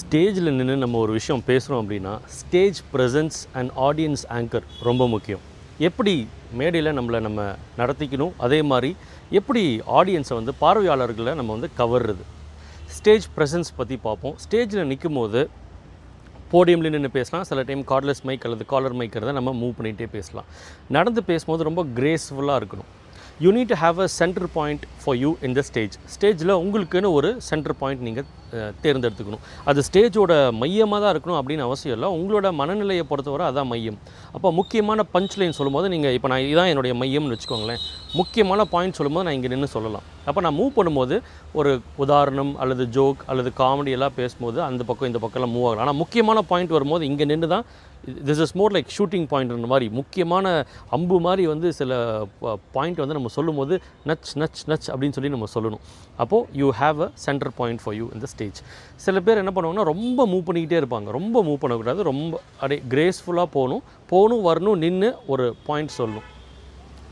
ஸ்டேஜில் நின்று நம்ம ஒரு விஷயம் பேசுகிறோம் அப்படின்னா stage presence and audience anchor ரொம்ப முக்கியம். எப்படி மேடையில் நம்மளை நம்ம நடத்திக்கணும்? அதே மாதிரி எப்படி ஆடியன்ஸை வந்து பார்வையாளர்களை நம்ம வந்து கவர்றது? ஸ்டேஜ் ப்ரெசன்ஸ் பற்றி பார்ப்போம். ஸ்டேஜில் நிற்கும் போது போடியமில் நின்று பேசலாம். சில டைம் கார்ட்லெஸ் மைக் அல்லது காலர் மைக் நம்ம மூவ் பண்ணிகிட்டே பேசலாம். நடந்து பேசும்போது ரொம்ப கிரேஸ்ஃபுல்லாக இருக்கணும். You need to have a centre point for you in the stage ஸ்டேஜில் உங்களுக்குன்னு ஒரு சென்டர் பாயிண்ட் நீங்கள் தேர்ந்தெடுத்துக்கணும். அது ஸ்டேஜோட மையமாக தான் இருக்கணும் அப்படின்னு அவசியம் இல்லை. உங்களோட மனநிலையை பொறுத்தவரை அதான் மையம். அப்போ முக்கியமான பஞ்ச் லைன் சொல்லும்போது நீங்கள் இப்போ நான் இதான் என்னுடைய மையம்னு வச்சுக்கோங்களேன். முக்கியமான பாயிண்ட் சொல்லும்போது நான் இங்கே நின்று சொல்லலாம். அப்போ நான் மூவ் பண்ணும்போது ஒரு உதாரணம் அல்லது ஜோக் அல்லது காமெடி எல்லாம் பேசும்போது அந்த பக்கம் இந்த பக்கம்லாம் மூவ் ஆகலாம். ஆனால் முக்கியமான பாயிண்ட் வரும்போது இங்கே நின்று தான் this is more like shooting பாயிண்ட்ன்ற மாதிரி முக்கியமான அம்பு மாதிரி வந்து சில பாயிண்ட் வந்து நம்ம சொல்லும்போது நச் நச் நச் அப்படின்னு சொல்லி நம்ம சொல்லணும். அப்போது you have a centre point for you இந்த ஸ்டேஜ் சில பேர் என்ன பண்ணுவாங்கன்னா ரொம்ப மூவ் பண்ணிக்கிட்டே இருப்பாங்க. ரொம்ப மூவ் பண்ணக்கூடாது. ரொம்ப அப்படியே கிரேஸ்ஃபுல்லாக போகணும். போகணும் வரணும் நின்று ஒரு பாயிண்ட் சொல்லணும்.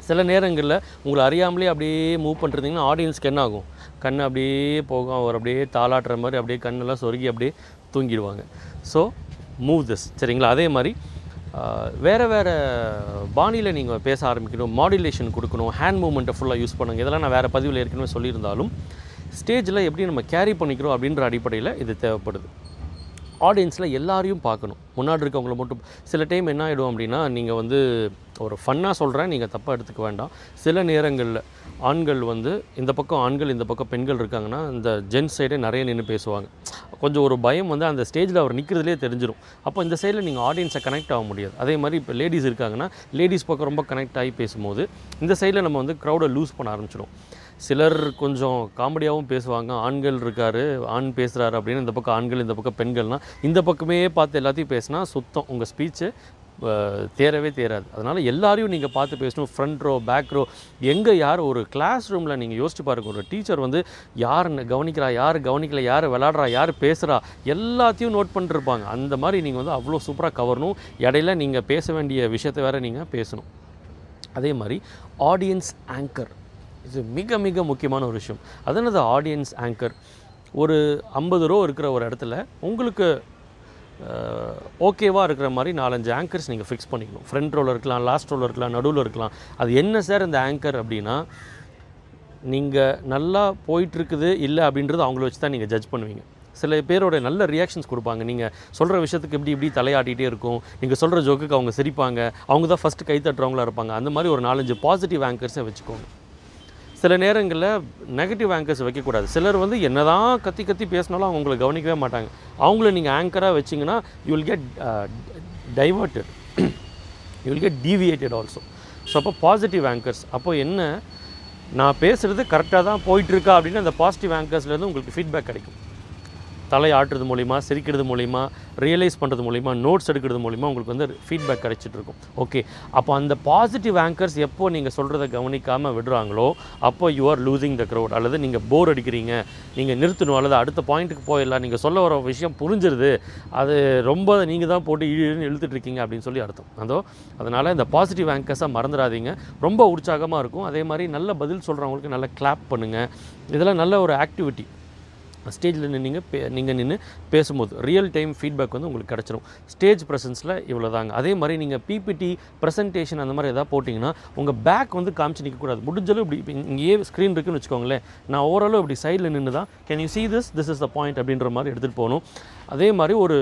சில நேரங்களில் உங்களை அறியாமலே அப்படியே மூவ் பண்ணுறதுங்கன்னா ஆடியன்ஸ்க்கு என்ன ஆகும்? கண் அப்படியே போகும். அவர் அப்படியே தாளாட்டுற மாதிரி அப்படியே கண்ணெல்லாம் சொருகி அப்படியே தூங்கிடுவாங்க. ஸோ மூவ் திஸ் சரிங்களா? அதே மாதிரி வேறு வேறு பாணியில் நீங்கள் பேச ஆரம்பிக்கணும். மாடுலேஷன் கொடுக்கணும். ஹேண்ட் மூமெண்ட்டை ஃபுல்லாக யூஸ் பண்ணுங்க. இதெல்லாம் நான் வேறு பதிவில் ஏற்கனவே சொல்லியிருந்தாலும் ஸ்டேஜில் எப்படி நம்ம கேரி பண்ணிக்கிறோம் அப்படின்ற அடிப்படையில் இது தேவைப்படுது. ஆடியன்ஸில் எல்லாரையும் பார்க்கணும். முன்னாடி இருக்கவங்கள மட்டும் சில டைம் என்ன ஆகிடும் அப்படின்னா நீங்கள் வந்து ஒரு ஃபன்னாக சொல்கிறேன் நீங்கள் தப்பாக எடுத்துக்க வேண்டாம். சில நேரங்களில் ஆண்கள் வந்து இந்த பக்கம் ஆண்கள் இந்த பக்கம் பெண்கள் இருக்காங்கன்னா இந்த ஜென்ஸ் சைடே நிறைய நின்று பேசுவாங்க. கொஞ்சம் ஒரு பயம் வந்து அந்த ஸ்டேஜில் அவர் நிற்கிறதுலே தெரிஞ்சிடும் அப்போ இந்த சைடில் நீங்கள் ஆடியன்ஸை கனெக்ட் ஆக முடியாது. அதே மாதிரி இப்போ லேடிஸ் இருக்காங்கன்னா லேடிஸ் பக்கம் ரொம்ப கனெக்ட் ஆகி பேசும்போது இந்த சைடில் நம்ம வந்து க்ரௌடை லூஸ் பண்ண ஆரம்பிச்சிடும் சிலர் கொஞ்சம் காமெடியாகவும் பேசுவாங்க. ஆண்கள் இருக்காரு ஆண் பேசுகிறாரு அப்படின்னு இந்த பக்கம் ஆண்கள் இந்த பக்கம் பெண்கள்னால் இந்த பக்கமே பார்த்து எல்லாத்தையும் பேசினா சுத்தம். உங்கள் ஸ்பீச்சு தேரவே தேராது அதனால் எல்லாரையும் நீங்கள் பார்த்து பேசணும். ஃப்ரண்ட் ரோ பேக் ரோ எங்கே யார் ஒரு கிளாஸ் ரூமில் நீங்கள் யோசிச்சு பாருங்கள் ஒரு டீச்சர் வந்து யார் கவனிக்கிறா யார் கவனிக்கல யார் விளாடுறா யார் பேசுகிறா எல்லாத்தையும் நோட் பண்ணிருப்பாங்க அந்த மாதிரி நீங்கள் வந்து அவ்வளோ சூப்பராக கவரணும். இடையில நீங்கள் பேச வேண்டிய விஷயத்தை வேறு நீங்கள் பேசணும். அதே மாதிரி ஆடியன்ஸ் ஆங்கர் இது மிக மிக முக்கியமான ஒரு விஷயம். அது ஆடியன்ஸ் ஆங்கர் ஒரு ஐம்பது ரூபா இருக்கிற ஒரு இடத்துல உங்களுக்கு ஓகேவாக இருக்கிற மாதிரி நாலஞ்சு ஆங்கர்ஸ் நீங்கள் ஃபிக்ஸ் பண்ணிக்கணும். ஃப்ரண்ட் ரோவில் இருக்கலாம் லாஸ்ட் ரோவில் இருக்கலாம் நடுவில் இருக்கலாம். அது என்ன சார் இந்த ஆங்கர் அப்படின்னா நீங்கள் நல்லா போயிட்டுருக்குது இல்லை அப்படின்றது அவங்கள வச்சு தான் நீங்கள் ஜட்ஜ் பண்ணுவீங்க. சில பேரோட நல்ல ரியாக்ஷன்ஸ் கொடுப்பாங்க. நீங்கள் சொல்கிற விஷயத்துக்கு இப்படி இப்படி தலையாட்டிகிட்டே இருக்கும். நீங்கள் சொல்கிற ஜோக்குக்கு அவங்க சிரிப்பாங்க. அவங்க தான் ஃபஸ்ட்டு கை தட்டுறவங்களா இருப்பாங்க. அந்த மாதிரி ஒரு நாலஞ்சு பாசிட்டிவ் ஆங்கர்ஸை வச்சுக்கோங்க. சில நேரங்களில் நெகட்டிவ் ஆங்கர்ஸ் வைக்கக்கூடாது. சிலர் வந்து என்னதான் கத்தி கத்தி பேசினாலும் அவங்க உங்களை கவனிக்கவே மாட்டாங்க. அவங்கள நீங்கள் ஆங்கராக வச்சிங்கன்னா you will get diverted you will get deviated also so அப்போ பாசிட்டிவ் ஆங்கர்ஸ் அப்போ என்ன? நான் பேசுகிறது கரெக்டாக தான் போயிட்டுருக்கா அப்படின்னு அந்த பாசிட்டிவ் ஆங்கர்ஸ்லேருந்து உங்களுக்கு ஃபீட்பேக் கிடைக்கும். தலை ஆட்டுறது மூலிமா சிரிக்கிறது மூலிமா ரியலைஸ் பண்ணுறது மூலிமா நோட்ஸ் எடுக்கிறது மூலிமா உங்களுக்கு வந்து ஃபீட்பேக் கிடச்சிட்டுருக்கும் ஓகே அப்போ அந்த பாசிட்டிவ் ஆங்கர்ஸ் எப்போ நீங்கள் சொல்கிறத கவனிக்காமல் விடுறாங்களோ அப்போ you are losing the crowd அல்லது நீங்கள் போர் அடிக்கிறீங்க. நீங்கள் நிறுத்தணும். அல்லது அடுத்த பாயிண்ட்டுக்கு போயிடலாம். நீங்கள் சொல்ல வர விஷயம் புரிஞ்சிருது. அது ரொம்ப நீங்கள் தான் போட்டு இழுன்னு இழுத்துட்டு இருக்கீங்க அப்படின்னு சொல்லி அர்த்தம். அதோ அதனால் இந்த பாசிட்டிவ் ஆங்கர்ஸாக மறந்துடாதீங்க. ரொம்ப உற்சாகமாக இருக்கும். அதே மாதிரி நல்ல பதில் சொல்கிறவங்களுக்கு நல்லா கிளாப் பண்ணுங்கள் இதெல்லாம் நல்ல ஒரு ஆக்டிவிட்டி ஸ்டேஜில் நின்று பே நீங்கள் நின்று பேசும்போது ரியல் டைம் ஃபீட்பேக் வந்து உங்களுக்கு கிடச்சிரும். ஸ்டேஜ் ப்ரெசன்ஸில் இவ்வளோ தாங்க அதே மாதிரி நீங்கள் பிபிடி ப்ரெசன்டேஷன் அந்த மாதிரி எதாவது போட்டிங்கன்னா உங்கள் பேக் வந்து காமிச்சு நிற்கக்கூடாது முடிஞ்சளவு இப்படி இங்கேயே ஸ்க்ரீன் இருக்குன்னு வச்சுக்கோங்களேன். நான் ஓரளவு இப்படி சைடில் நின்று தான் can you see this this is the point அப்படின்ற மாதிரி எடுத்துகிட்டு போகணும். அதே மாதிரி ஒரு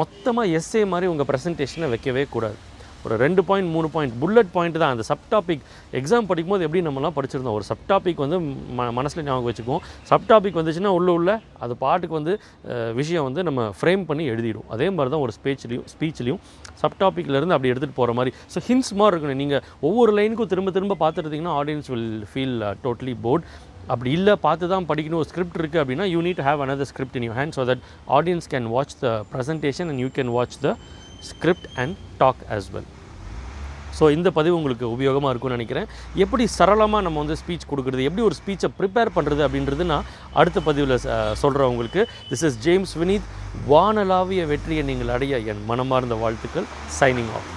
மொத்தமாக எஸ்ஏ மாதிரி உங்கள் ப்ரெசன்டேஷனை வைக்கவே கூடாது. ஒரு ரெண்டு பாயிண்ட் மூணு பாயிண்ட் புல்லட் பாயிண்ட் தான். அந்த சப் டாபிக் எக்ஸாம் படிக்கும்போது எப்படி நம்மலாம் படிச்சிருந்தோம்? ஒரு சப் டாபிக் வந்து ம மனசில் ஞாபகம் வச்சுக்குவோம். சப் டாபிக் வந்துச்சுன்னா உள்ள உள்ள அது பாட்டுக்கு வந்து விஷயம் வந்து நம்ம ஃப்ரேம் பண்ணி எழுதிடும். அதே மாதிரி தான் ஒரு ஸ்பீச்லேயும் ஸ்பீச்லேயும் சப் டாப்பிக்லேருந்து அப்படி எடுத்துகிட்டு போகிற மாதிரி. ஸோ ஹின்ஸ் மாதிரி இருக்கணும். நீங்கள் ஒவ்வொரு லைனுக்கும் திரும்ப திரும்ப பார்த்துருந்தீங்கன்னா audience will feel totally bored அப்படி இல்லை பார்த்து தான் படிக்கணும். ஒரு ஸ்கிரிப்ட் இருக்குது அப்படின்னா you need have another script in you hand so that audience can watch the presentation and you can watch the script and talk as well so இந்த பதிவு உங்களுக்கு உபயோகமாக இருக்கும்னு நினைக்கிறேன். எப்படி சரளமாக நம்ம வந்து ஸ்பீச் கொடுக்குறது? எப்படி ஒரு ஸ்பீச்சை ப்ரிப்பேர் பண்ணுறது அப்படின்றது நான் அடுத்த பதிவில் சொல்கிறேன் உங்களுக்கு. திஸ் இஸ் ஜேம்ஸ் வினீத் வானலாவிய வெற்றியை நீங்கள் அடைய என் மனமார்ந்த வாழ்த்துக்கள். Signing off